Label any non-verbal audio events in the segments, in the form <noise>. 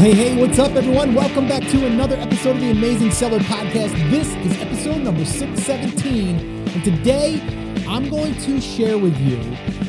Hey, hey, what's up, everyone? Welcome back to another episode of the Amazing Seller Podcast. This is episode number 617, and today I'm going to share with you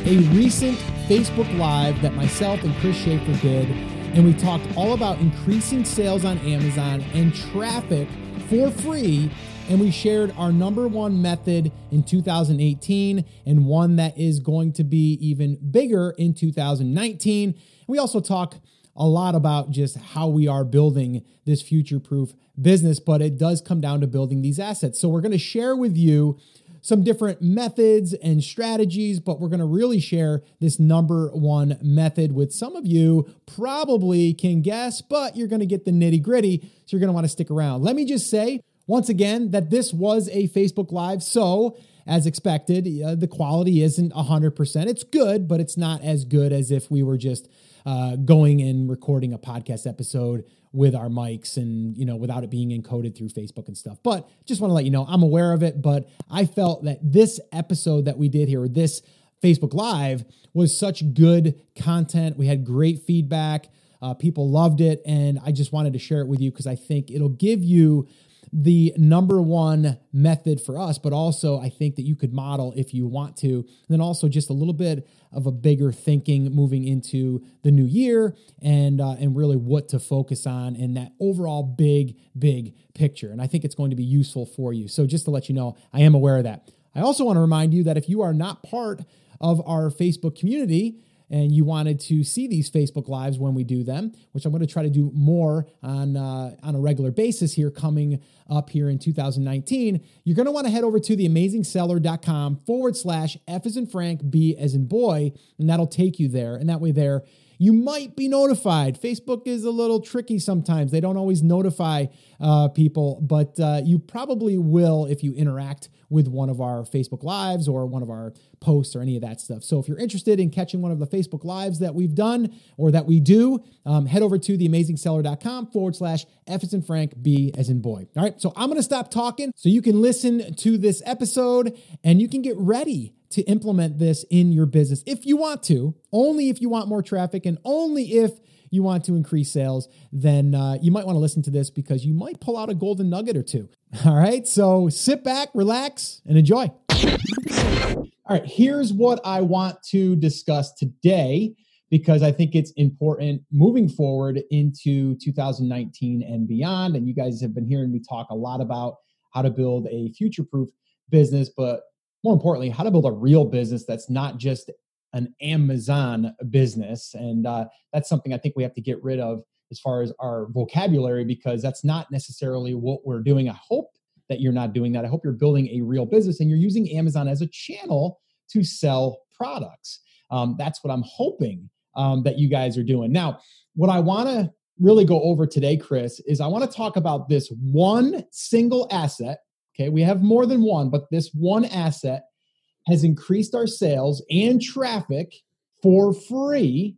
a recent Facebook Live that myself and Chris Shaffer did, and we talked all about increasing sales on Amazon and traffic for free. And we shared our number one method in 2018 and one that is going to be even bigger in 2019. We also talk a lot about just how we are building this future proof business, but it does come down to building these assets. So we're going to share with you some different methods and strategies, but we're going to really share this number one method with some of you probably can guess, but you're going to get the nitty gritty. So you're going to want to stick around. Let me just say once again that this was a Facebook Live. So as expected, uh, the quality isn't 100%. It's good, but it's not as good as if we were just uh, going and recording a podcast episode with our mics and you know without it being encoded through Facebook and stuff. But just want to let you know I'm aware of it, but I felt that this episode that we did here, this Facebook Live, was such good content. We had great feedback. Uh, people loved it, and I just wanted to share it with you because I think it'll give you the number one method for us, but also I think that you could model if you want to. And then also just a little bit of a bigger thinking moving into the new year and uh, and really what to focus on in that overall big big picture. And I think it's going to be useful for you. So just to let you know, I am aware of that. I also want to remind you that if you are not part of our Facebook community, and you wanted to see these Facebook Lives when we do them, which I'm going to try to do more on, uh, on a regular basis here coming up here in 2019, you're going to want to head over to theamazingseller.com forward slash F as in Frank, B as in boy, and that'll take you there. And that way, there, you might be notified. Facebook is a little tricky sometimes. They don't always notify uh, people, but uh, you probably will if you interact with one of our Facebook Lives or one of our posts or any of that stuff. So if you're interested in catching one of the Facebook Lives that we've done or that we do, um, head over to theamazingseller.com forward slash F as in Frank, B as in boy. All right, so I'm going to stop talking so you can listen to this episode and you can get ready to implement this in your business if you want to, only if you want more traffic and only if you want to increase sales, then uh, you might want to listen to this because you might pull out a golden nugget or two. <laughs> All right. So sit back, relax, and enjoy. All right. Here's what I want to discuss today because I think it's important moving forward into 2019 and beyond. And you guys have been hearing me talk a lot about how to build a future proof business, but more importantly, how to build a real business that's not just an Amazon business. And uh, that's something I think we have to get rid of as far as our vocabulary because that's not necessarily what we're doing. I hope that you're not doing that. I hope you're building a real business and you're using Amazon as a channel to sell products. Um, that's what I'm hoping um, that you guys are doing. Now, what I want to really go over today, Chris, is I want to talk about this one single asset. Okay, we have more than one, but this one asset has increased our sales and traffic for free.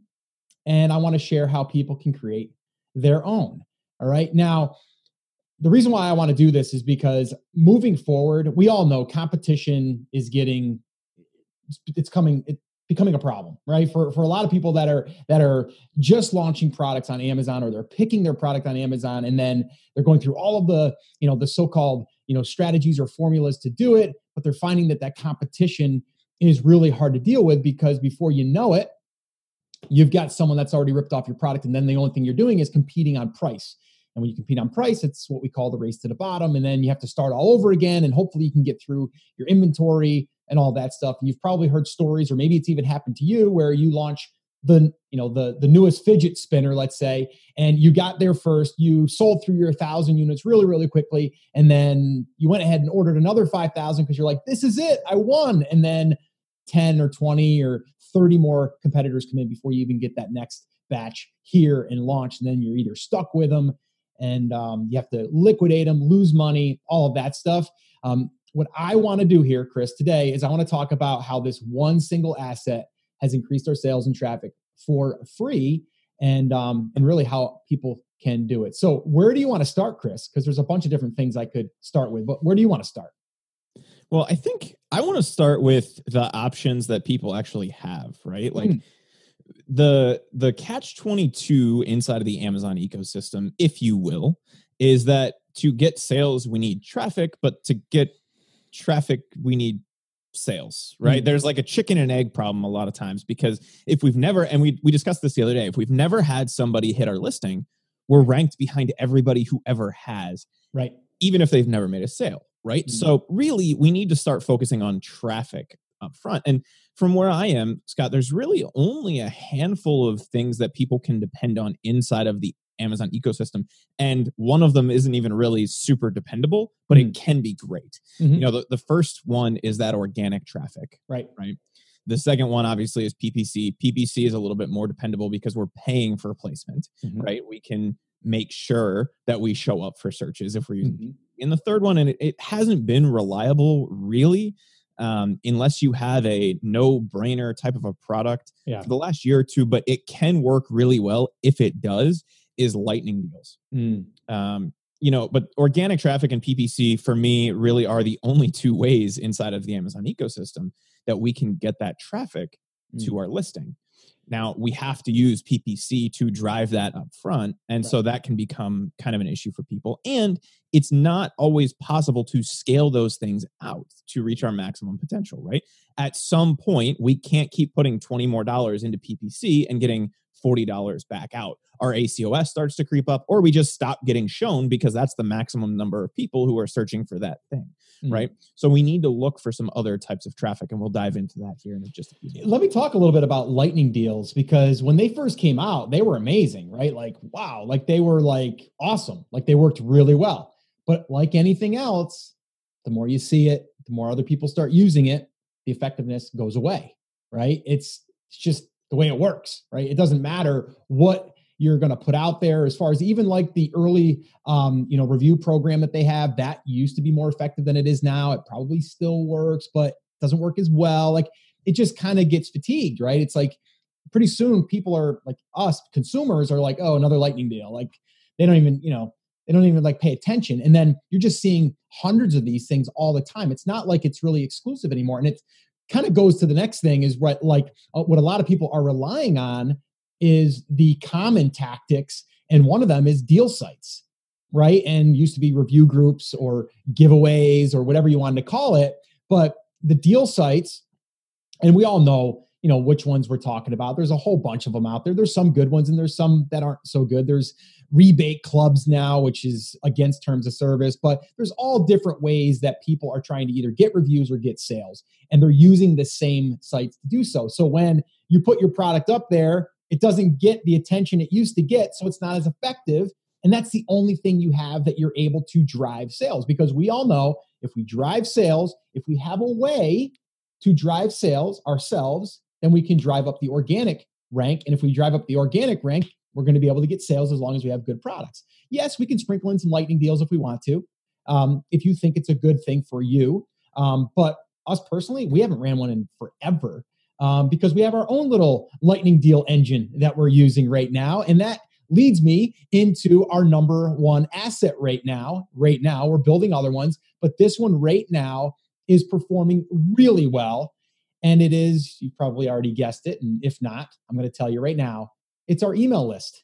And I want to share how people can create their own. All right. Now, the reason why I want to do this is because moving forward, we all know competition is getting it's coming it, becoming a problem, right? For for a lot of people that are that are just launching products on Amazon or they're picking their product on Amazon and then they're going through all of the, you know, the so-called, you know, strategies or formulas to do it, but they're finding that that competition is really hard to deal with because before you know it, you've got someone that's already ripped off your product and then the only thing you're doing is competing on price. And when you compete on price it's what we call the race to the bottom and then you have to start all over again and hopefully you can get through your inventory and all that stuff. And you've probably heard stories or maybe it's even happened to you where you launch the you know the the newest fidget spinner let's say and you got there first you sold through your thousand units really really quickly and then you went ahead and ordered another 5000 because you're like this is it i won and then 10 or 20 or 30 more competitors come in before you even get that next batch here and launch. And then you're either stuck with them and um, you have to liquidate them, lose money, all of that stuff. Um, what I want to do here, Chris, today is I want to talk about how this one single asset has increased our sales and traffic for free and um, and really how people can do it. So where do you want to start, Chris? Because there's a bunch of different things I could start with, but where do you want to start? Well, I think I want to start with the options that people actually have, right? Like, mm. the the catch 22 inside of the Amazon ecosystem, if you will, is that to get sales we need traffic, but to get traffic we need sales right mm-hmm. there's like a chicken and egg problem a lot of times because if we've never and we we discussed this the other day if we've never had somebody hit our listing we're ranked behind everybody who ever has right even if they've never made a sale right mm-hmm. so really we need to start focusing on traffic up front and from where I am, Scott, there's really only a handful of things that people can depend on inside of the Amazon ecosystem. And one of them isn't even really super dependable, but mm-hmm. it can be great. Mm-hmm. You know, the, the first one is that organic traffic. Right. Right. The second one, obviously, is PPC. PPC is a little bit more dependable because we're paying for placement, mm-hmm. right? We can make sure that we show up for searches if we're using. Mm-hmm. And the third one, and it, it hasn't been reliable really, um, unless you have a no brainer type of a product yeah. for the last year or two, but it can work really well if it does, is lightning deals. Mm. Um, you know, but organic traffic and PPC for me really are the only two ways inside of the Amazon ecosystem that we can get that traffic mm. to our listing. Now we have to use PPC to drive that up front. And right. so that can become kind of an issue for people. And it's not always possible to scale those things out to reach our maximum potential, right? At some point, we can't keep putting 20 more dollars into PPC and getting $40 back out. Our ACOS starts to creep up, or we just stop getting shown because that's the maximum number of people who are searching for that thing, mm-hmm. right? So we need to look for some other types of traffic, and we'll dive into that here in just a few minutes. Let me talk a little bit about lightning deals because when they first came out, they were amazing, right? Like, wow, like they were like awesome, like they worked really well. But like anything else, the more you see it, the more other people start using it, the effectiveness goes away, right? It's, it's just the way it works, right? It doesn't matter what you're going to put out there as far as even like the early um, you know review program that they have that used to be more effective than it is now. It probably still works but doesn't work as well. Like it just kind of gets fatigued right? It's like pretty soon people are like us consumers are like oh another lightning deal. Like they don't even you know they don't even like pay attention. And then you're just seeing hundreds of these things all the time. It's not like it's really exclusive anymore. And it's kind of goes to the next thing is what like uh, what a lot of people are relying on is the common tactics and one of them is deal sites right? And used to be review groups or giveaways or whatever you wanted to call it but the deal sites and we all know you know which ones we're talking about. There's a whole bunch of them out there. There's some good ones and there's some that aren't so good. There's rebate clubs now which is against terms of service but there's all different ways that people are trying to either get reviews or get sales and they're using the same sites to do so. So when you put your product up there it doesn't get the attention it used to get so it's not as effective and that's the only thing you have that you're able to drive sales because we all know if we drive sales if we have a way to drive sales ourselves then we can drive up the organic rank. And if we drive up the organic rank, we're going to be able to get sales as long as we have good products. Yes, we can sprinkle in some lightning deals if we want to, um, if you think it's a good thing for you. Um, but us personally, we haven't ran one in forever um, because we have our own little lightning deal engine that we're using right now. And that leads me into our number one asset right now. Right now, we're building other ones, but this one right now is performing really well. And it is, you've probably already guessed it. And if not, I'm going to tell you right now it's our email list.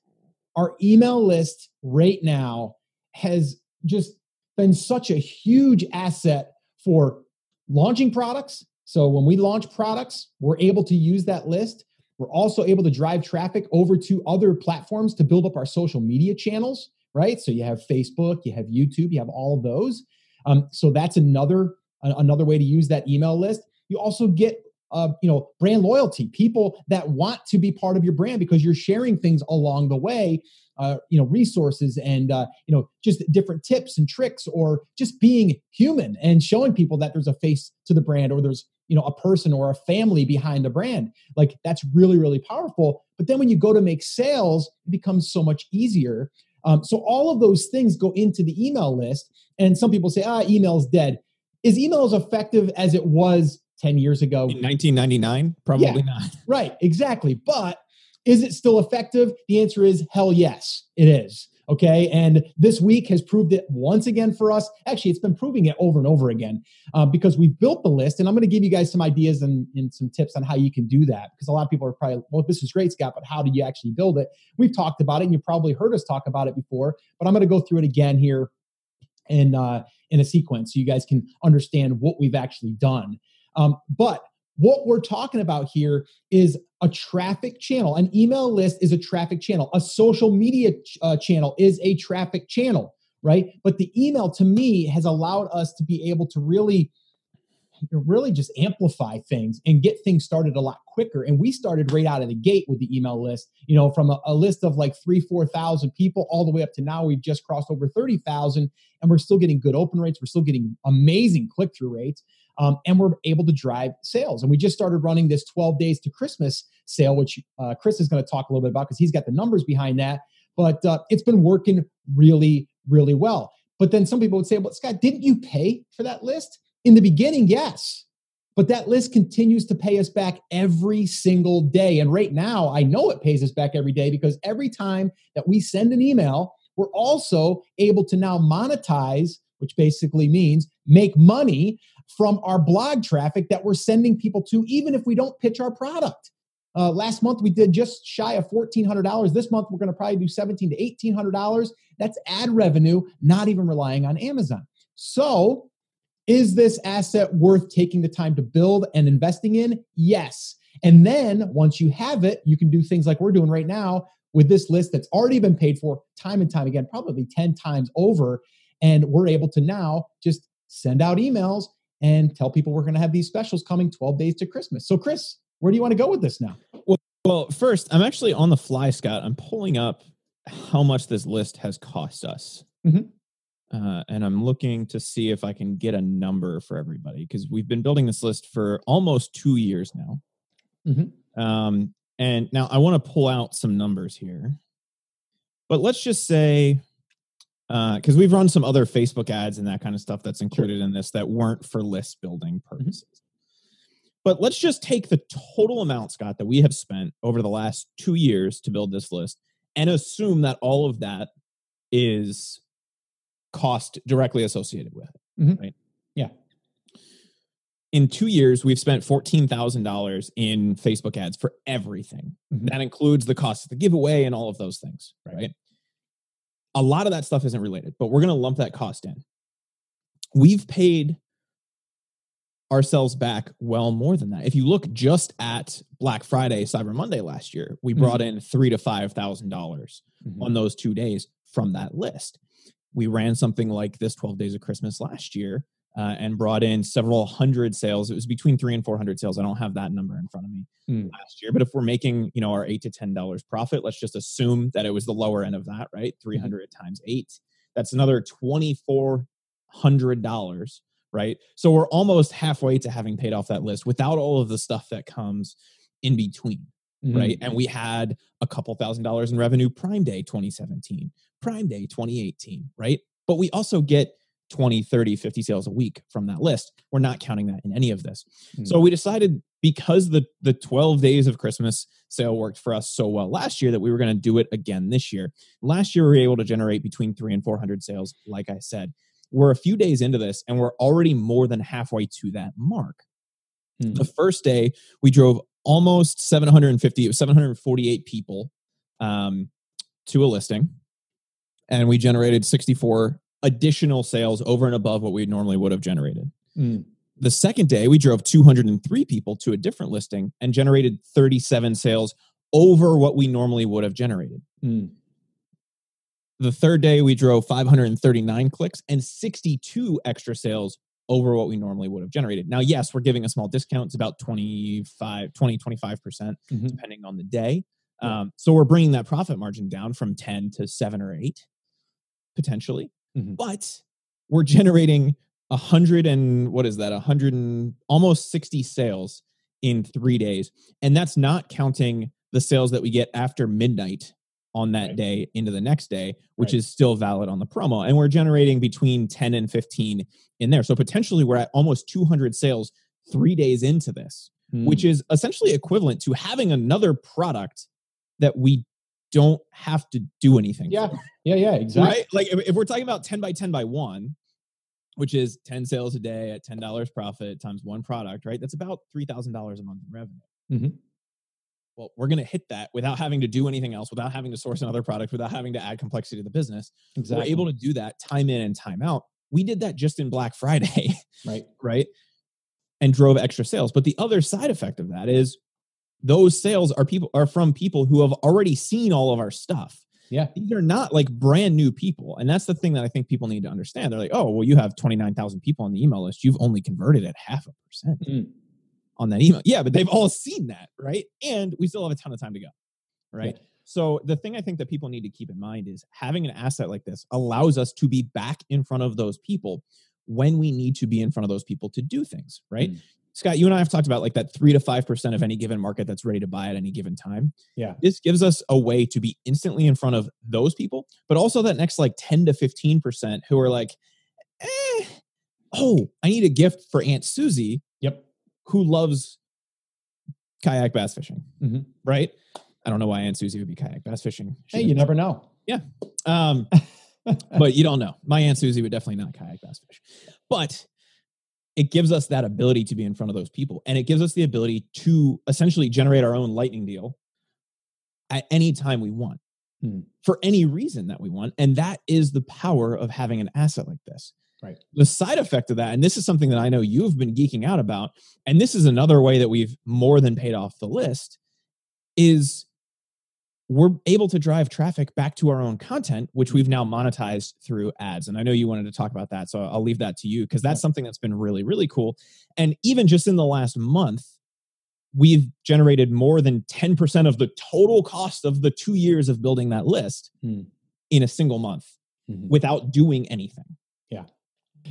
Our email list right now has just been such a huge asset for launching products. So when we launch products, we're able to use that list. We're also able to drive traffic over to other platforms to build up our social media channels, right? So you have Facebook, you have YouTube, you have all of those. Um, so that's another another way to use that email list. You also get uh, you know brand loyalty people that want to be part of your brand because you're sharing things along the way uh, you know resources and uh, you know just different tips and tricks or just being human and showing people that there's a face to the brand or there's you know a person or a family behind the brand. Like that's really really powerful. But then when you go to make sales it becomes so much easier. Um, so all of those things go into the email list and some people say ah email's dead. Is email as effective as it was 10 years ago. In 1999? Probably yeah, not. <laughs> Right, exactly. But is it still effective? The answer is hell yes, it is. Okay. And this week has proved it once again for us. Actually, it's been proving it over and over again uh, because we've built the list. And I'm going to give you guys some ideas and, and some tips on how you can do that. Because a lot of people are probably, well, this is great, Scott, but how do you actually build it? We've talked about it and you probably heard us talk about it before, but I'm going to go through it again here in, uh, in a sequence so you guys can understand what we've actually done. Um, but what we're talking about here is a traffic channel. An email list is a traffic channel. A social media ch- uh, channel is a traffic channel, right? But the email to me has allowed us to be able to really really just amplify things and get things started a lot quicker. And we started right out of the gate with the email list, you know, from a, a list of like three, 4,000 people all the way up to now we've just crossed over 30,000 and we're still getting good open rates. We're still getting amazing click through rates. Um, and we're able to drive sales. And we just started running this 12 days to Christmas sale, which uh, Chris is going to talk a little bit about because he's got the numbers behind that. But uh, it's been working really, really well. But then some people would say, well, Scott, didn't you pay for that list? In the beginning, yes. But that list continues to pay us back every single day. And right now, I know it pays us back every day because every time that we send an email, we're also able to now monetize, which basically means make money from our blog traffic that we're sending people to, even if we don't pitch our product. Uh, last month we did just shy of $1,400. This month we're going to probably do $1,700 to $1,800. That's ad revenue, not even relying on Amazon. So, is this asset worth taking the time to build and investing in? Yes. And then once you have it, you can do things like we're doing right now with this list that's already been paid for time and time again, probably 10 times over. And we're able to now just send out emails and tell people we're going to have these specials coming 12 days to Christmas. So, Chris, where do you want to go with this now? Well, well, first, I'm actually on the fly, Scott. I'm pulling up how much this list has cost us. Mm-hmm. Uh, and I'm looking to see if I can get a number for everybody because we've been building this list for almost two years now. Mm-hmm. Um, and now I want to pull out some numbers here. But let's just say because uh, we've run some other Facebook ads and that kind of stuff that's included sure. in this that weren't for list building mm-hmm. purposes. Mm-hmm. But let's just take the total amount, Scott, that we have spent over the last two years to build this list and assume that all of that is cost directly associated with it. Mm-hmm. Right. Yeah. In two years, we've spent $14,000 in Facebook ads for everything. Mm-hmm. That includes the cost of the giveaway and all of those things. right? right? A lot of that stuff isn't related, but we're going to lump that cost in. We've paid ourselves back well more than that. If you look just at Black Friday, Cyber Monday last year, we mm-hmm. brought in three to five thousand dollars mm-hmm. on those two days from that list. We ran something like this 12 days of Christmas last year uh, and brought in several hundred sales. It was between three and 400 sales. I don't have that number in front of me mm. last year, but if we're making, you know, our eight to $10 profit, let's just assume that it was the lower end of that, right? 300 mm-hmm. times eight, that's another $2,400, right? So we're almost halfway to having paid off that list without all of the stuff that comes in between. Mm-hmm. Right. And we had a couple thousand dollars in revenue Prime Day 2017, Prime Day 2018. Right. But we also get 20, 30, 50 sales a week from that list. We're not counting that in any of this. Mm-hmm. So we decided because the the 12 days of Christmas sale worked for us so well last year that we were going to do it again this year. Last year we were able to generate between 3 and 400 sales like I said. We're a few days into this and we're already more than halfway to that mark. Mm-hmm. The first day we drove almost 750 748 people um, to a listing and we generated 64 additional sales over and above what we normally would have generated. Mm. The second day, we drove 203 people to a different listing and generated 37 sales over what we normally would have generated. Mm. The third day, we drove 539 clicks and 62 extra sales over what we normally would have generated. Now, yes, we're giving a small discount. It's about 25, 20, 25%, percent mm hmm depending on the day. Yeah. Um, so we're bringing that profit margin down from 10 to seven or eight, potentially. Mm-hmm. But we're generating a hundred and what is that? A hundred and almost 60 sales in three days. And that's not counting the sales that we get after midnight on that right. day into the next day, which right. is still valid on the promo. And we're generating between 10 and 15 in there. So potentially we're at almost 200 sales three days into this, mm. which is essentially equivalent to having another product that we don't have to do anything. Yeah. Yeah. Yeah. Exactly. Right? Like if, if, we're talking about 10 by 10 by one, which is 10 sales a day at $10 profit times one product, right? That's about $3,000 a month in revenue. Mm-hmm. Well, we're going to hit that without having to do anything else, without having to source another product, without having to add complexity to the business. Exactly. We're able to do that time in and time out. We did that just in Black Friday. Right. <laughs> right. And drove extra sales. But the other side effect of that is those sales are people are from people who have already seen all of our stuff. Yeah. These are not like brand new people. And that's the thing that I think people need to understand. They're like, oh, well, you have 29,000 people on the email list. You've only converted at half a percent mm. on that email. Yeah, but they've all seen that, right? And we still have a ton of time to go, right? Yeah. So the thing I think that people need to keep in mind is having an asset like this allows us to be back in front of those people when we need to be in front of those people to do things, right? Mm. Scott, you and I have talked about like that three to five percent of any given market that's ready to buy at any given time. Yeah. This gives us a way to be instantly in front of those people, but also that next like 10 to 15 percent who are like, eh, oh, I need a gift for Aunt Susie. Yep. Who loves kayak bass fishing. Mm-hmm. Right. I don't know why Aunt Susie would be kayak bass fishing. She hey, you never know. Yeah. Um, <laughs> but you don't know. My Aunt Susie would definitely not kayak bass fish. But it gives us that ability to be in front of those people and it gives us the ability to essentially generate our own lightning deal at any time we want hmm. for any reason that we want and that is the power of having an asset like this right the side effect of that and this is something that i know you've been geeking out about and this is another way that we've more than paid off the list is we're able to drive traffic back to our own content, which we've now monetized through ads. And I know you wanted to talk about that. So I'll leave that to you because that's something that's been really, really cool. And even just in the last month, we've generated more than 10% of the total cost of the two years of building that list hmm. in a single month mm-hmm. without doing anything. Yeah.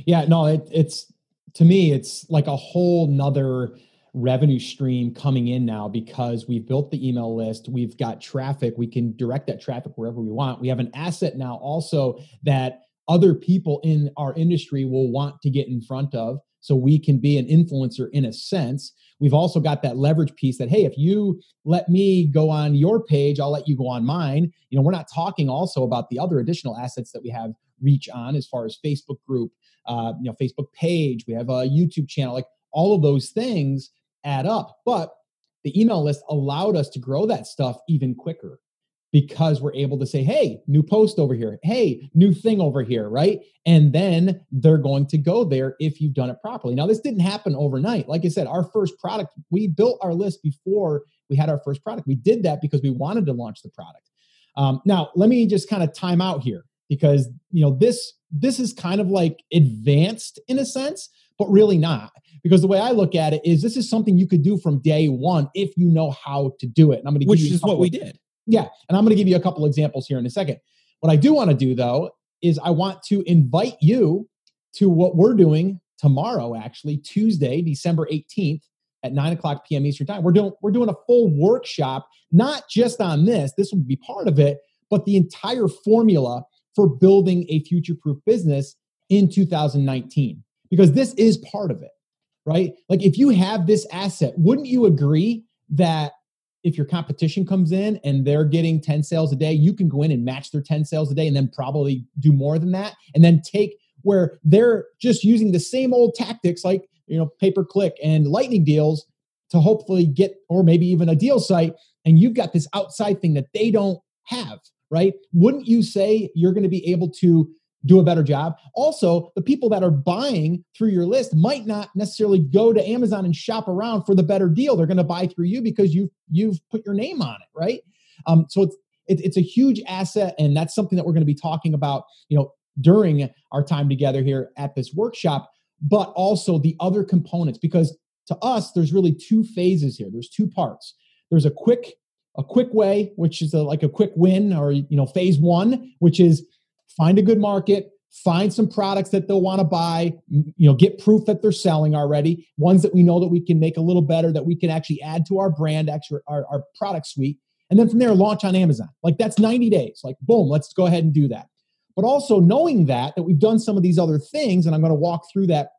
Yeah. No, it, it's to me, it's like a whole nother revenue stream coming in now because we've built the email list, we've got traffic, we can direct that traffic wherever we want. We have an asset now also that other people in our industry will want to get in front of so we can be an influencer in a sense. We've also got that leverage piece that hey, if you let me go on your page, I'll let you go on mine. You know, we're not talking also about the other additional assets that we have reach on as far as Facebook group, uh, you know, Facebook page. We have a YouTube channel, like all of those things add up. But the email list allowed us to grow that stuff even quicker because we're able to say, hey, new post over here. Hey, new thing over here, right? And then they're going to go there if you've done it properly. Now, this didn't happen overnight. Like I said, our first product, we built our list before we had our first product. We did that because we wanted to launch the product. Um, now, let me just kind of time out here because you know this this is kind of like advanced in a sense but really not. Because the way I look at it is this is something you could do from day one if you know how to do it. And I'm going to Which is what we did. Yeah. And I'm going to give you a couple examples here in a second. What I do want to do though is I want to invite you to what we're doing tomorrow, actually, Tuesday, December 18th at 9 o'clock p.m. Eastern Time. We're doing we're doing a full workshop, not just on this, this will be part of it, but the entire formula for building a future-proof business in 2019 because this is part of it, right? Like if you have this asset, wouldn't you agree that if your competition comes in and they're getting 10 sales a day, you can go in and match their 10 sales a day and then probably do more than that and then take where they're just using the same old tactics like, you know, pay per click and lightning deals to hopefully get or maybe even a deal site and you've got this outside thing that they don't have, right? Wouldn't you say you're going to be able to do a better job. Also, the people that are buying through your list might not necessarily go to Amazon and shop around for the better deal. They're going to buy through you because you've you've put your name on it, right? Um, so it's it, it's a huge asset, and that's something that we're going to be talking about, you know, during our time together here at this workshop. But also the other components, because to us, there's really two phases here. There's two parts. There's a quick a quick way, which is a, like a quick win, or you know, phase one, which is find a good market, find some products that they'll want to buy, you know, get proof that they're selling already, ones that we know that we can make a little better, that we can actually add to our brand, actually our, our product suite. And then from there, launch on Amazon. Like that's 90 days. Like, boom, let's go ahead and do that. But also knowing that, that we've done some of these other things, and I'm going to walk through that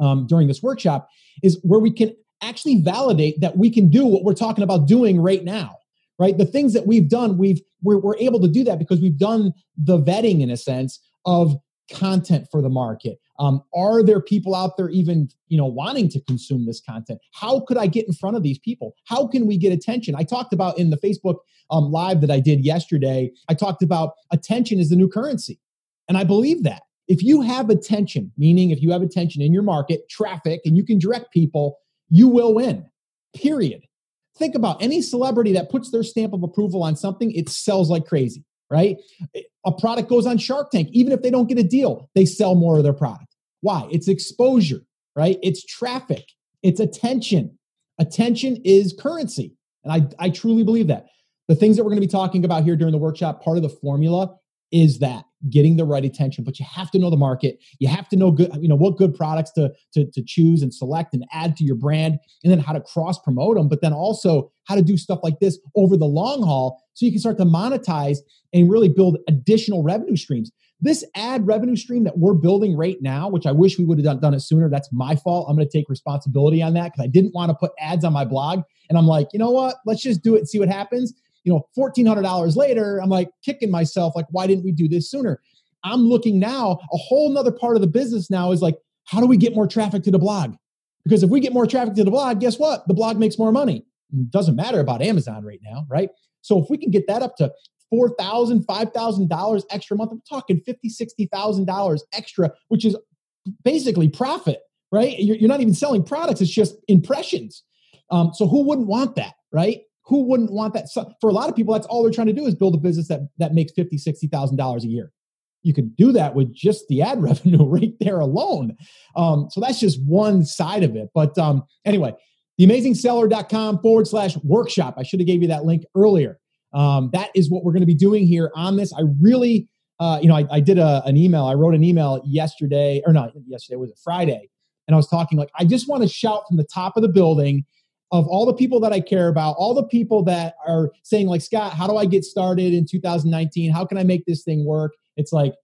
um, during this workshop, is where we can actually validate that we can do what we're talking about doing right now right? The things that we've done, we've we're, we're able to do that because we've done the vetting in a sense of content for the market. Um, are there people out there even you know wanting to consume this content? How could I get in front of these people? How can we get attention? I talked about in the Facebook um, live that I did yesterday. I talked about attention is the new currency, and I believe that. If you have attention, meaning if you have attention in your market, traffic, and you can direct people, you will win. Period. Think about any celebrity that puts their stamp of approval on something, it sells like crazy, right? A product goes on Shark Tank, even if they don't get a deal, they sell more of their product. Why? It's exposure, right? It's traffic, it's attention. Attention is currency. And I, I truly believe that. The things that we're going to be talking about here during the workshop, part of the formula is that getting the right attention but you have to know the market. You have to know good you know what good products to, to to choose and select and add to your brand and then how to cross promote them but then also how to do stuff like this over the long haul so you can start to monetize and really build additional revenue streams. This ad revenue stream that we're building right now which i wish we would have done, done it sooner that's my fault. I'm going to take responsibility on that because i didn't want to put ads on my blog and i'm like you know what? Let's just do it and see what happens you know, $1,400 later, I'm like kicking myself, like, why didn't we do this sooner? I'm looking now, a whole nother part of the business now is like, how do we get more traffic to the blog? Because if we get more traffic to the blog, guess what? The blog makes more money. It doesn't matter about Amazon right now, right? So if we can get that up to $4,000, $5,000 extra a month, I'm talking $50,000, $60,000 extra, which is basically profit, right? You're, you're, not even selling products, it's just impressions. Um, so who wouldn't want that, right? Who wouldn't want that? So for a lot of people, that's all they're trying to do is build a business that, that makes $50,000, $60,000 a year. You could do that with just the ad <laughs> revenue right there alone. Um, so that's just one side of it. But um, anyway, theamazingseller.com forward slash workshop. I should have gave you that link earlier. Um, that is what we're going to be doing here on this. I really, uh, you know, I, I did a, an email. I wrote an email yesterday, or not yesterday, was it Friday? And I was talking like, I just want to shout from the top of the building of all the people that I care about, all the people that are saying, like, Scott, how do I get started in 2019? How can I make this thing work? It's like,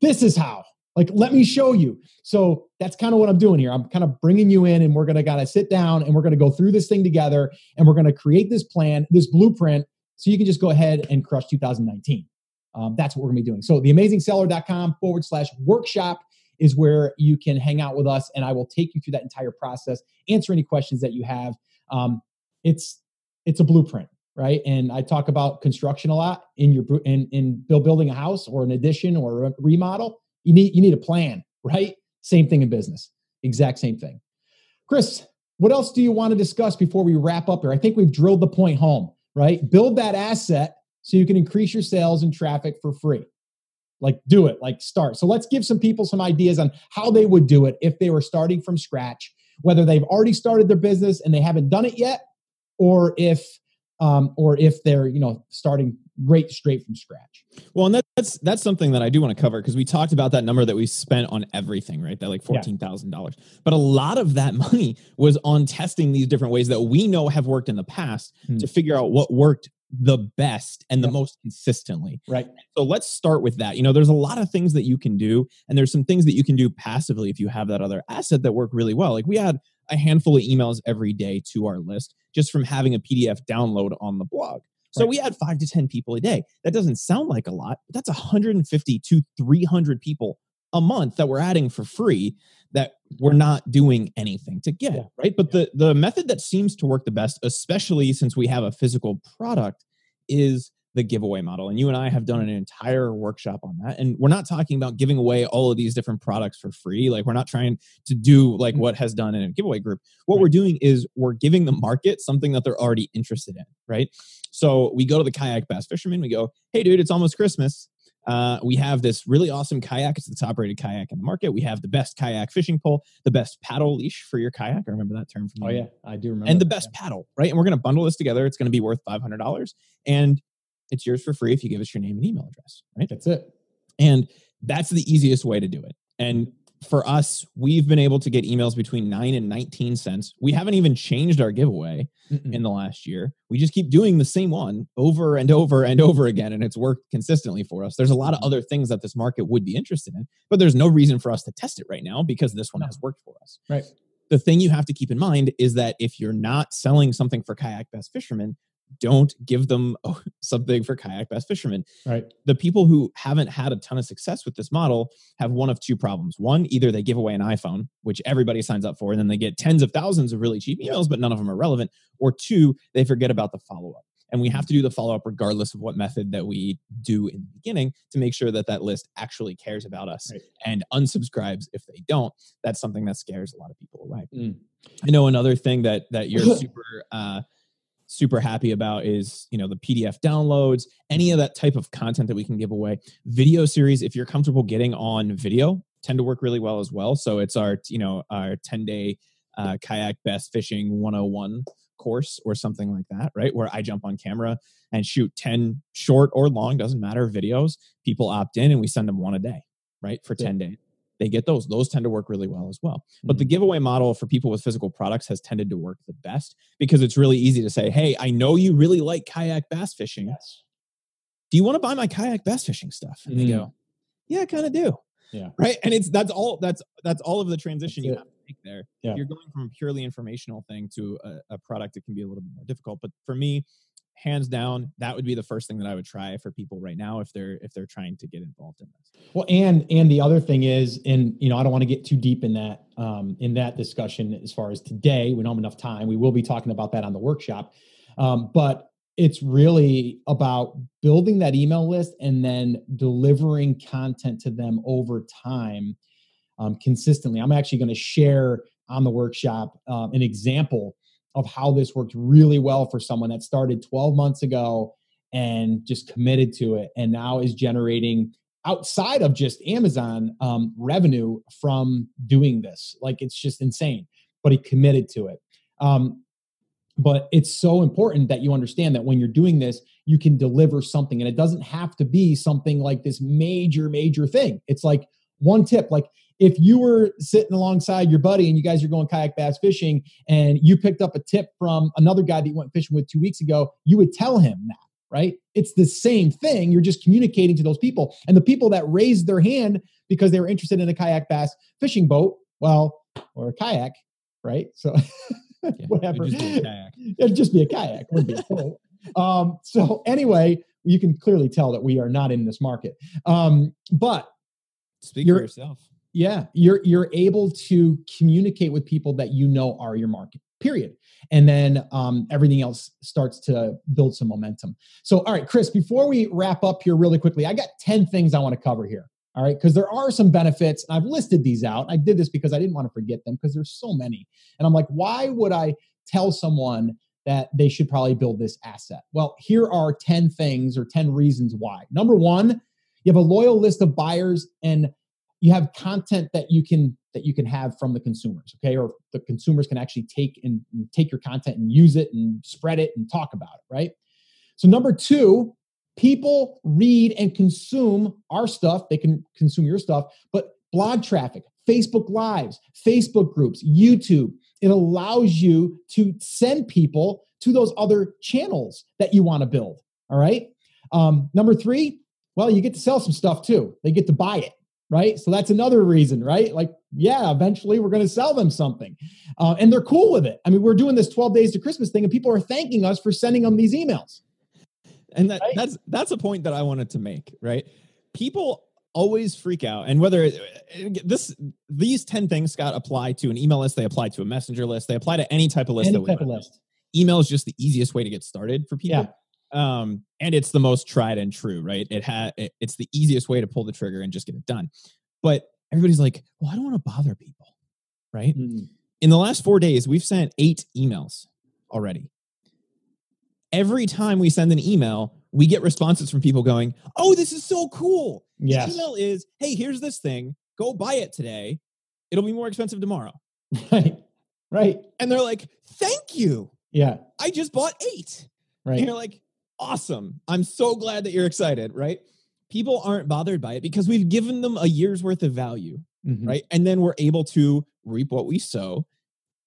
this is how. Like, let me show you. So that's kind of what I'm doing here. I'm kind of bringing you in, and we're going to of sit down and we're going to go through this thing together and we're going to create this plan, this blueprint, so you can just go ahead and crush 2019. Um, that's what we're going to be doing. So, theamazingseller.com forward slash workshop is where you can hang out with us, and I will take you through that entire process, answer any questions that you have. Um, it's it's a blueprint, right? And I talk about construction a lot in your in in building a house or an addition or a remodel. You need you need a plan, right? Same thing in business, exact same thing. Chris, what else do you want to discuss before we wrap up here? I think we've drilled the point home, right? Build that asset so you can increase your sales and traffic for free. Like, do it, like, start. So, let's give some people some ideas on how they would do it if they were starting from scratch whether they've already started their business and they haven't done it yet, or if um, or if they're you know starting right straight from scratch. Well, and that's that's something that I do want to cover because we talked about that number that we spent on everything, right? That like fourteen thousand dollars. But a lot of that <laughs> money was on testing these different ways that we know have worked in the past hmm. to figure out what worked the best and the most consistently. Right. So let's start with that. You know, there's a lot of things that you can do, and there's some things that you can do passively if you have that other asset that work really well. Like we had a handful of emails every day to our list just from having a PDF download on the blog. So right. we had five to 10 people a day. That doesn't sound like a lot, but that's 150 to 300 people a month that we're adding for free we're not doing anything to get, yeah. right? But yeah. the the method that seems to work the best, especially since we have a physical product, is the giveaway model. And you and I have done an entire workshop on that. And we're not talking about giving away all of these different products for free. Like we're not trying to do like mm. what has done in a giveaway group. What right. we're doing is we're giving the market something that they're already interested in, right? So we go to the kayak bass fisherman, we go, hey dude, it's almost Christmas. Uh, we have this really awesome kayak. It's the top rated kayak in the market. We have the best kayak fishing pole, the best paddle leash for your kayak. I remember that term from Oh, yeah, I do remember. And the best yeah. paddle, right? And we're going to bundle this together. It's going to be worth $500 and it's yours for free if you give us your name and email address, right? That's it. And that's the easiest way to do it. And for us, we've been able to get emails between nine and 19 cents. We haven't even changed our giveaway Mm-mm. in the last year. We just keep doing the same one over and over and over again, and it's worked consistently for us. There's a lot of mm-hmm. other things that this market would be interested in, but there's no reason for us to test it right now because this one has worked for us. Right. The thing you have to keep in mind is that if you're not selling something for kayak bass fishermen, don't give them <laughs> something for kayak bass fishermen. Right. The people who haven't had a ton of success with this model have one of two problems. One, either they give away an iPhone, which everybody signs up for, and then they get tens of thousands of really cheap emails, but none of them are relevant. Or two, they forget about the follow up. And we have to do the follow up regardless of what method that we do in the beginning to make sure that that list actually cares about us right. and unsubscribes if they don't. That's something that scares a lot of people away. Mm. I know another thing that that you're <laughs> super uh, super happy about is you know the pdf downloads any of that type of content that we can give away. Video series if you're comfortable getting on video tend to work really well as well. So it's our you know our 10 day uh, kayak bass fishing 101 course or something like that right? Where i jump on camera and shoot 10 short or long doesn't matter videos. People opt in and we send them one a day right for 10 yeah. days they get those. Those tend to work really well as well. But mm-hmm. the giveaway model for people with physical products has tended to work the best because it's really easy to say, hey, I know you really like kayak bass fishing. Yes. Do you want to buy my kayak bass fishing stuff? And mm-hmm. they go, yeah, I kind of do. Yeah. Right. And it's that's all that's that's all of the transition that's you it. have to make there. Yeah. You're going from a purely informational thing to a, a product that can be a little bit more difficult. But for me, hands down that would be the first thing that i would try for people right now if they're if they're trying to get involved in this. Well and and the other thing is and you know i don't want to get too deep in that um in that discussion as far as today we don't have enough time we will be talking about that on the workshop um but it's really about building that email list and then delivering content to them over time um, consistently. I'm actually going to share on the workshop um, an example of how this worked really well for someone that started 12 months ago and just committed to it and now is generating outside of just Amazon um, revenue from doing this. Like it's just insane, but he committed to it. Um, but it's so important that you understand that when you're doing this, you can deliver something, and it doesn't have to be something like this major, major thing. It's like one tip, like if you were sitting alongside your buddy and you guys are going kayak bass fishing and you picked up a tip from another guy that you went fishing with two weeks ago, you would tell him that, right? It's the same thing. You're just communicating to those people. And the people that raised their hand because they were interested in a kayak bass fishing boat, well, or a kayak, right? So <laughs> whatever. It'd just, it'd just be a kayak. It wouldn't be a <laughs> boat. Um, so anyway, you can clearly tell that we are not in this market. Um, but speak for yourself yeah you're you're able to communicate with people that you know are your market period. And then um, everything else starts to build some momentum. So all right chris before we wrap up here really quickly i got 10 things i want to cover here all right? Because there are some benefits i've listed these out. I did this because i didn't want to forget them because there's so many. And i'm like why would i tell someone that they should probably build this asset? Well here are 10 things or 10 reasons why. Number one you have a loyal list of buyers and you have content that you can that you can have from the consumers okay? Or the consumers can actually take and, and, take your content and use it and spread it and talk about it right? So number two people read and consume our stuff. They can consume your stuff but blog traffic facebook lives facebook groups youtube it allows you to send people to those other channels that you want to build all right? Um, number three well you get to sell some stuff too. They get to buy it right? So that's another reason, right? Like, yeah, eventually we're going to sell them something. Uh, and they're cool with it. I mean, we're doing this 12 days to Christmas thing, and people are thanking us for sending them these emails. And that, right? that's that's a point that I wanted to make, right? People always freak out and whether this these 10 things scott apply to an email list they apply to a messenger list they apply to any type of list any type of list email is just the easiest way to get started for people yeah um and it's the most tried and true right? It had it, it's the easiest way to pull the trigger and just get it done. But everybody's like well i don't want to bother people right? Mm-hmm. in the last four days we've sent eight emails already. Every time we send an email we get responses from people going oh this is so cool. Yes. the email is hey here's this thing. Go buy it today. It'll be more expensive tomorrow. <laughs> Right. Right. And they're like thank you. Yeah. I just bought eight. Right. and you're like awesome. I'm so glad that you're excited, right? People aren't bothered by it because we've given them a year's worth of value, mm-hmm. right? And then we're able to reap what we sow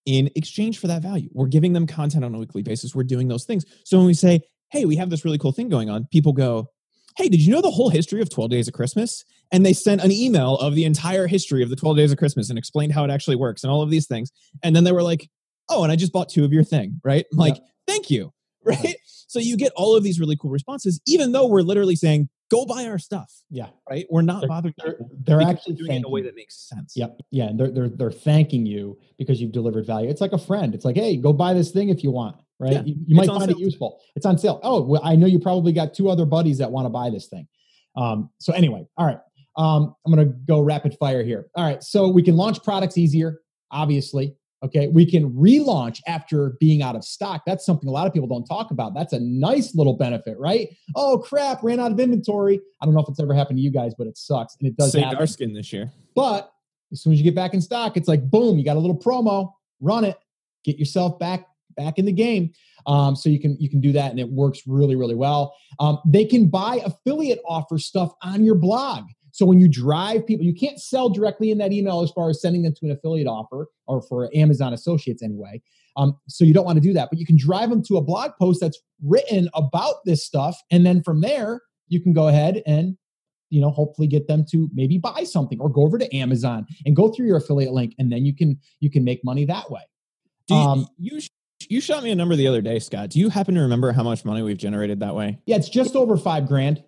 in exchange for that value. We're giving them content on a weekly basis. We're doing those things. So when we say, hey, we have this really cool thing going on, people go, hey, did you know the whole history of 12 Days of Christmas? And they sent an email of the entire history of the 12 Days of Christmas and explained how it actually works and all of these things. And then they were like, oh, and I just bought two of your thing, right? I'm like, thank you right? So you get all of these really cool responses, even though we're literally saying, go buy our stuff. Yeah. Right. We're not they're, bothering. They're, they're actually doing it in a way that makes sense. Yep. Yeah. And they're, they're, they're thanking you because you've delivered value. It's like a friend. It's like, hey, go buy this thing if you want. Right. Yeah, you, you might find sale. it useful. It's on sale. Oh, well, I know you probably got two other buddies that want to buy this thing. Um, so anyway, all right. Um, I'm going to go rapid fire here. All right. So we can launch products easier, obviously. Okay. We can relaunch after being out of stock. That's something a lot of people don't talk about. That's a nice little benefit, right? Oh, crap. Ran out of inventory. I don't know if it's ever happened to you guys, but it sucks. And it does Saved our skin this year. But as soon as you get back in stock, it's like, boom, you got a little promo, run it, get yourself back back in the game. Um, so you can you can do that and it works really really well um, they can buy affiliate offer stuff on your blog so when you drive people, you can't sell directly in that email as far as sending them to an affiliate offer or for Amazon associates anyway. Um, so you don't want to do that, but you can drive them to a blog post that's written about this stuff, and then from there you can go ahead and you know hopefully get them to maybe buy something or go over to Amazon and go through your affiliate link, and then you can you can make money that way. Do you, um, you you shot me a number the other day, Scott. Do you happen to remember how much money we've generated that way? Yeah, it's just over five grand.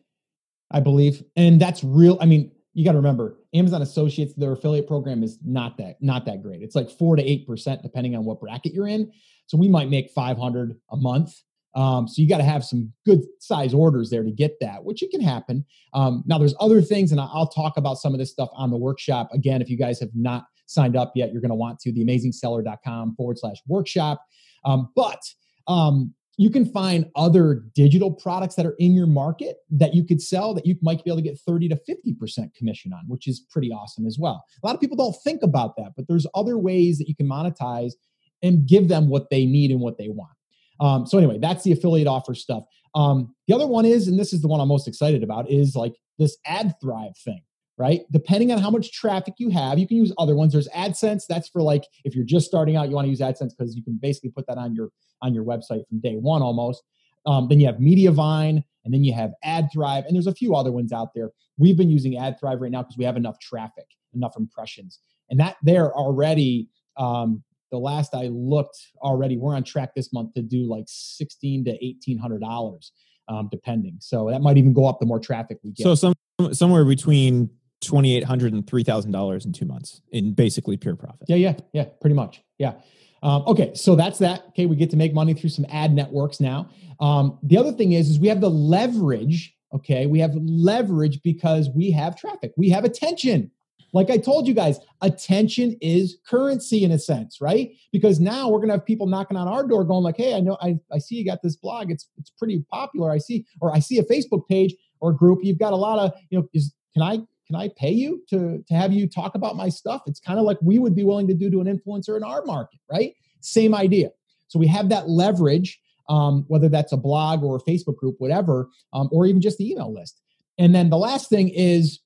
I believe. And that's real. I mean, you got to remember, Amazon Associates, their affiliate program is not that not that great. It's like four to eight percent, depending on what bracket you're in. So we might make 500 a month. Um, so you got to have some good size orders there to get that, which it can happen. Um, now there's other things, and I'll talk about some of this stuff on the workshop. Again, if you guys have not signed up yet, you're going to want to theamazingseller.com forward slash workshop. Um, but um, you can find other digital products that are in your market that you could sell that you might be able to get 30 to 50% commission on, which is pretty awesome as well. A lot of people don't think about that, but there's other ways that you can monetize and give them what they need and what they want. Um, so anyway, that's the affiliate offer stuff. Um, the other one is, and this is the one I'm most excited about, is like this Ad Thrive thing right? Depending on how much traffic you have, you can use other ones. There's AdSense. That's for like if you're just starting out, you want to use AdSense because you can basically put that on your on your website from day one almost. Um, then you have Mediavine, and then you have AdThrive, and there's a few other ones out there. We've been using AdThrive right now because we have enough traffic, enough impressions, and that there already. Um, the last I looked already, we're on track this month to do like sixteen to eighteen hundred dollars, um, depending. So that might even go up the more traffic we get. So some somewhere between twenty eight hundred and three thousand dollars in two months in basically pure profit. Yeah, yeah, yeah, pretty much. Yeah. Um, okay, so that's that. Okay, we get to make money through some ad networks now. Um, the other thing is, is we have the leverage. Okay, we have leverage because we have traffic. We have attention. Like I told you guys, attention is currency in a sense, right? Because now we're gonna have people knocking on our door, going like, "Hey, I know, I, I see you got this blog. It's it's pretty popular. I see, or I see a Facebook page or group. You've got a lot of, you know, is can I can I pay you to to have you talk about my stuff? It's kind of like we would be willing to do to an influencer in our market, right? Same idea. So we have that leverage, um, whether that's a blog or a Facebook group, whatever, um, or even just the email list. And then the last thing is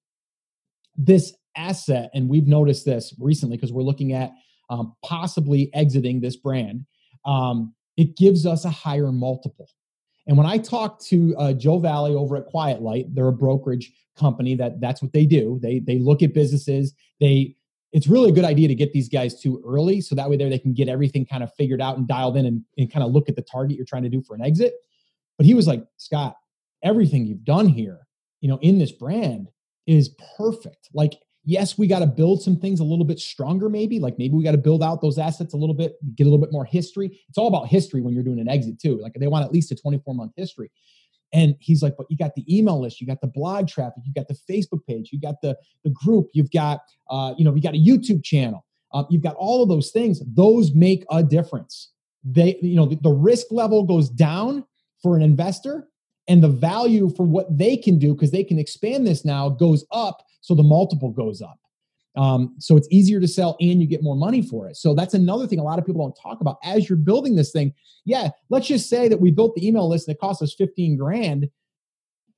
this asset, and we've noticed this recently because we're looking at um, possibly exiting this brand. Um, it gives us a higher multiple. And when I talk to uh, Joe Valley over at Quiet Light, they're a brokerage company that that's what they do. They they look at businesses. They it's really a good idea to get these guys too early so that way there they can get everything kind of figured out and dialed in and, and kind of look at the target you're trying to do for an exit. But he was like, Scott, everything you've done here, you know, in this brand is perfect. Like yes, we got to build some things a little bit stronger, maybe. Like maybe we got to build out those assets a little bit, get a little bit more history. It's all about history when you're doing an exit, too. Like they want at least a 24 month history. And he's like, but you got the email list, you got the blog traffic, you got the Facebook page, you got the, the group, you've got, uh, you know, you got a YouTube channel, uh, you've got all of those things. Those make a difference. They, you know, the, the risk level goes down for an investor and the value for what they can do because they can expand this now goes up so the multiple goes up um, so it's easier to sell and you get more money for it so that's another thing a lot of people don't talk about as you're building this thing yeah let's just say that we built the email list and it cost us 15 grand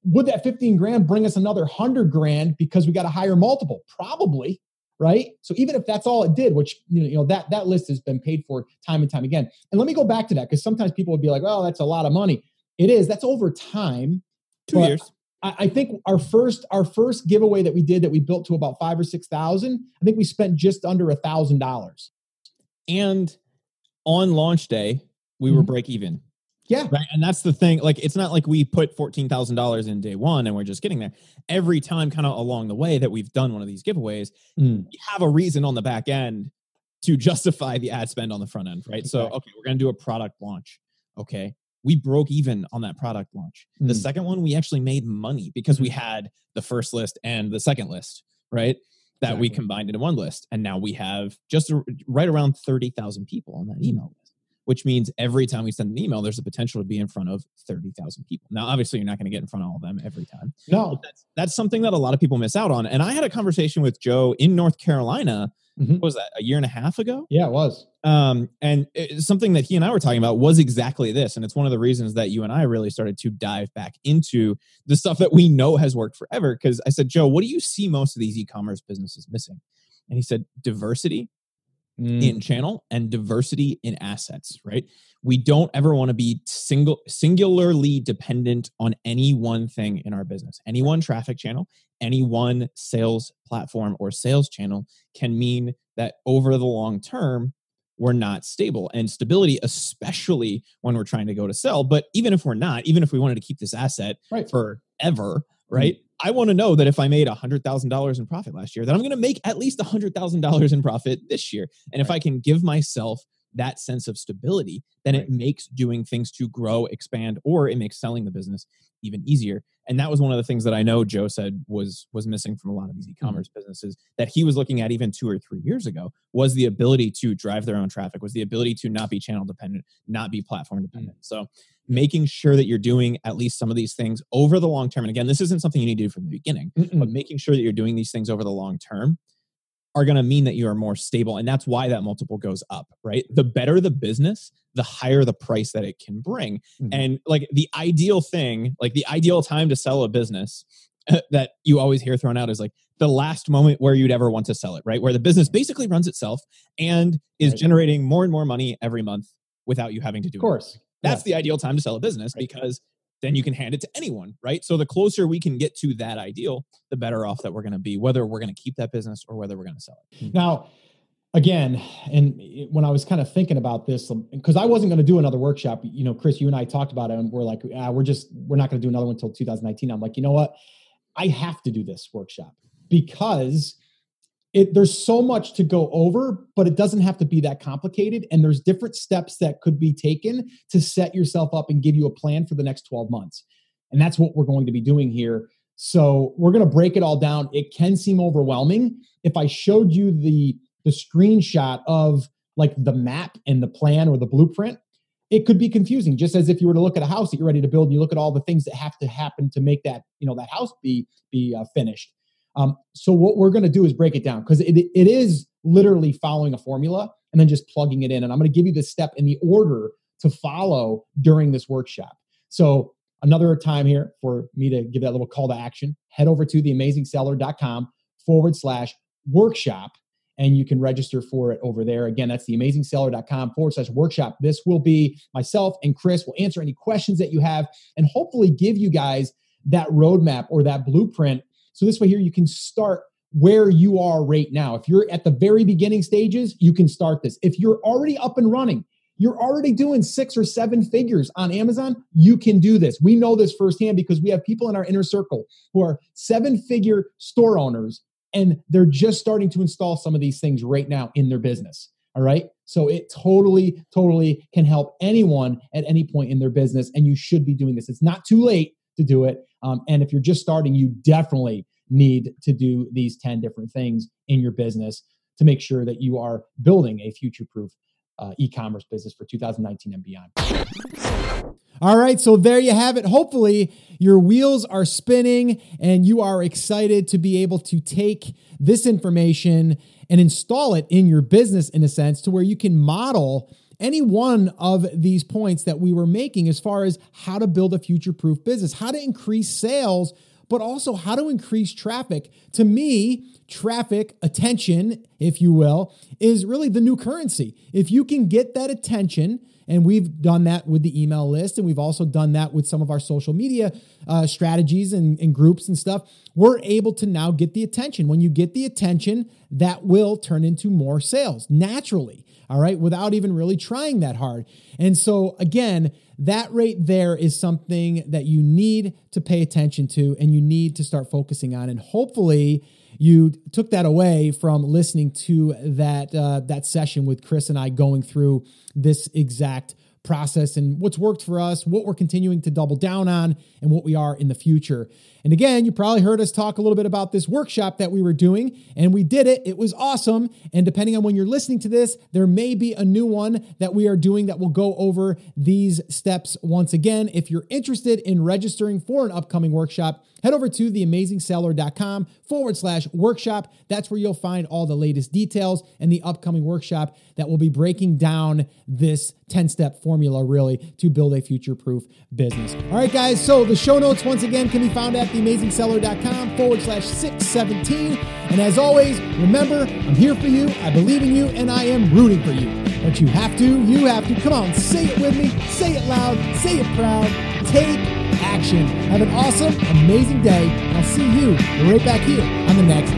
would that 15 grand bring us another 100 grand because we got a higher multiple probably right so even if that's all it did which you know that that list has been paid for time and time again and let me go back to that because sometimes people would be like "Oh, that's a lot of money it is. That's over time. Two years. I, I think our first our first giveaway that we did that we built to about five or six thousand. I think we spent just under a thousand dollars. And on launch day, we mm-hmm. were break even. Yeah. Right. And that's the thing. Like, it's not like we put $14,000 in day one and we're just getting there. Every time, kind of along the way that we've done one of these giveaways, mm. we have a reason on the back end to <laughs> justify the ad spend on the front end. Right. So, okay, we're going to do a product launch. Okay. We broke even on that product launch. Mm. The second one, we actually made money because we had the first list and the second list. Right that exactly. we combined into one list. And now we have just right around 30,000 people on that email list, which means every time we send an email, there's a potential to be in front of 30,000 people. Now, obviously, you're not going to get in front of all of them every time. No. That's, that's something that a lot of people miss out on. And I had a conversation with Joe in North Carolina Mm-hmm. was that a year and a half ago? Yeah, it was. Um, and something that he and I were talking about was exactly this, and it's one of the reasons that you and I really started to dive back into the stuff that we know has worked forever. Because I said, Joe, what do you see most of these e-commerce businesses missing? And he said, diversity mm. in channel and diversity in assets. Right? We don't ever want to be single singularly dependent on any one thing in our business, any one traffic channel, any one sales platform or sales channel can mean that over the long term, we're not stable and stability, especially when we're trying to go to sell. But even if we're not, even if we wanted to keep this asset right. forever, mm-hmm. right? Mm-hmm. I want to know that if I made $100,000 in profit last year, that I'm going to make at least $100,000 in profit this year. And right. if I can give myself that sense of stability, then right. it makes doing things to grow, expand, or it makes selling the business even easier. And that was one of the things that I know Joe said was was missing from a lot of these mm-hmm. e-commerce mm-hmm. businesses that he was looking at even two or three years ago was the ability to drive their own traffic, was the ability to not be channel dependent, not be platform dependent. Mm-hmm. So making sure that you're doing at least some of these things over the long term. And again, this isn't something you need to do from the beginning, Mm-mm. but making sure that you're doing these things over the long term are going to mean that you are more stable. And that's why that multiple goes up, right? The better the business, the higher the price that it can bring. Mm-hmm. And like the ideal thing, like the ideal time to sell a business <laughs> that you always hear thrown out is like the last moment where you'd ever want to sell it, right? Where the business basically runs itself and is right. generating more and more money every month without you having to do it. Of course. That's the ideal time to sell a business right. because then you can hand it to anyone, right? So the closer we can get to that ideal, the better off that we're going to be, whether we're going to keep that business or whether we're going to sell it. Hmm. Now, again, and when I was kind of thinking about this, because um, I wasn't going to do another workshop, you know, Chris, you and I talked about it, and we're like, ah, we're just, we're not going to do another one until 2019. I'm like, you know what? I have to do this workshop because it there's so much to go over but it doesn't have to be that complicated. And there's different steps that could be taken to set yourself up and give you a plan for the next 12 months. And that's what we're going to be doing here. So we're going to break it all down. It can seem overwhelming. If i showed you the the screenshot of like the map and the plan or the blueprint it could be confusing. Just as if you were to look at a house that you're ready to build and you look at all the things that have to happen to make that you know that house be be uh, finished um, so what we're going to do is break it down because it, it is literally following a formula and then just plugging it in. And I'm going to give you the step in the order to follow during this workshop. So another time here for me to give that little call to action, head over to theamazingseller.com forward slash workshop and you can register for it over there. Again, that's theamazingseller.com forward slash workshop. This will be myself and Chris will answer any questions that you have and hopefully give you guys that roadmap or that blueprint so this way here, you can start where you are right now. If you're at the very beginning stages, you can start this. If you're already up and running, you're already doing six or seven figures on Amazon, you can do this. We know this firsthand because we have people in our inner circle who are seven figure store owners and they're just starting to install some of these things right now in their business. All right. So it totally, totally can help anyone at any point in their business. And you should be doing this. It's not too late to do it. Um, and if you're just starting, you definitely need to do these 10 different things in your business to make sure that you are building a future proof uh, e commerce business for 2019 and beyond. All right, so there you have it. Hopefully, your wheels are spinning and you are excited to be able to take this information and install it in your business in a sense to where you can model any one of these points that we were making as far as how to build a future proof business, how to increase sales, but also how to increase traffic. To me, traffic, attention, if you will, is really the new currency. If you can get that attention And we've done that with the email list. And we've also done that with some of our social media uh, strategies and, and groups and stuff. We're able to now get the attention. When you get the attention, that will turn into more sales naturally. All right. Without even really trying that hard. And so, again, that rate there is something that you need to pay attention to and you need to start focusing on. And hopefully, you took that away from listening to that uh, that session with Chris and I going through this exact process and what's worked for us, what we're continuing to double down on, and what we are in the future. And again, you probably heard us talk a little bit about this workshop that we were doing, and we did it. It was awesome. And depending on when you're listening to this, there may be a new one that we are doing that will go over these steps once again. If you're interested in registering for an upcoming workshop, head over to theamazingseller.com forward slash workshop. That's where you'll find all the latest details and the upcoming workshop that will be breaking down this 10 step formula really to build a future proof business. All right, guys. So the show notes once again can be found at theamazingseller.com forward slash 617. And as always, remember, I'm here for you. I believe in you and I am rooting for you. But you have to, you have to. Come on, say it with me. Say it loud. Say it proud. Take action. Have an awesome, amazing day. I'll see you right back here on the next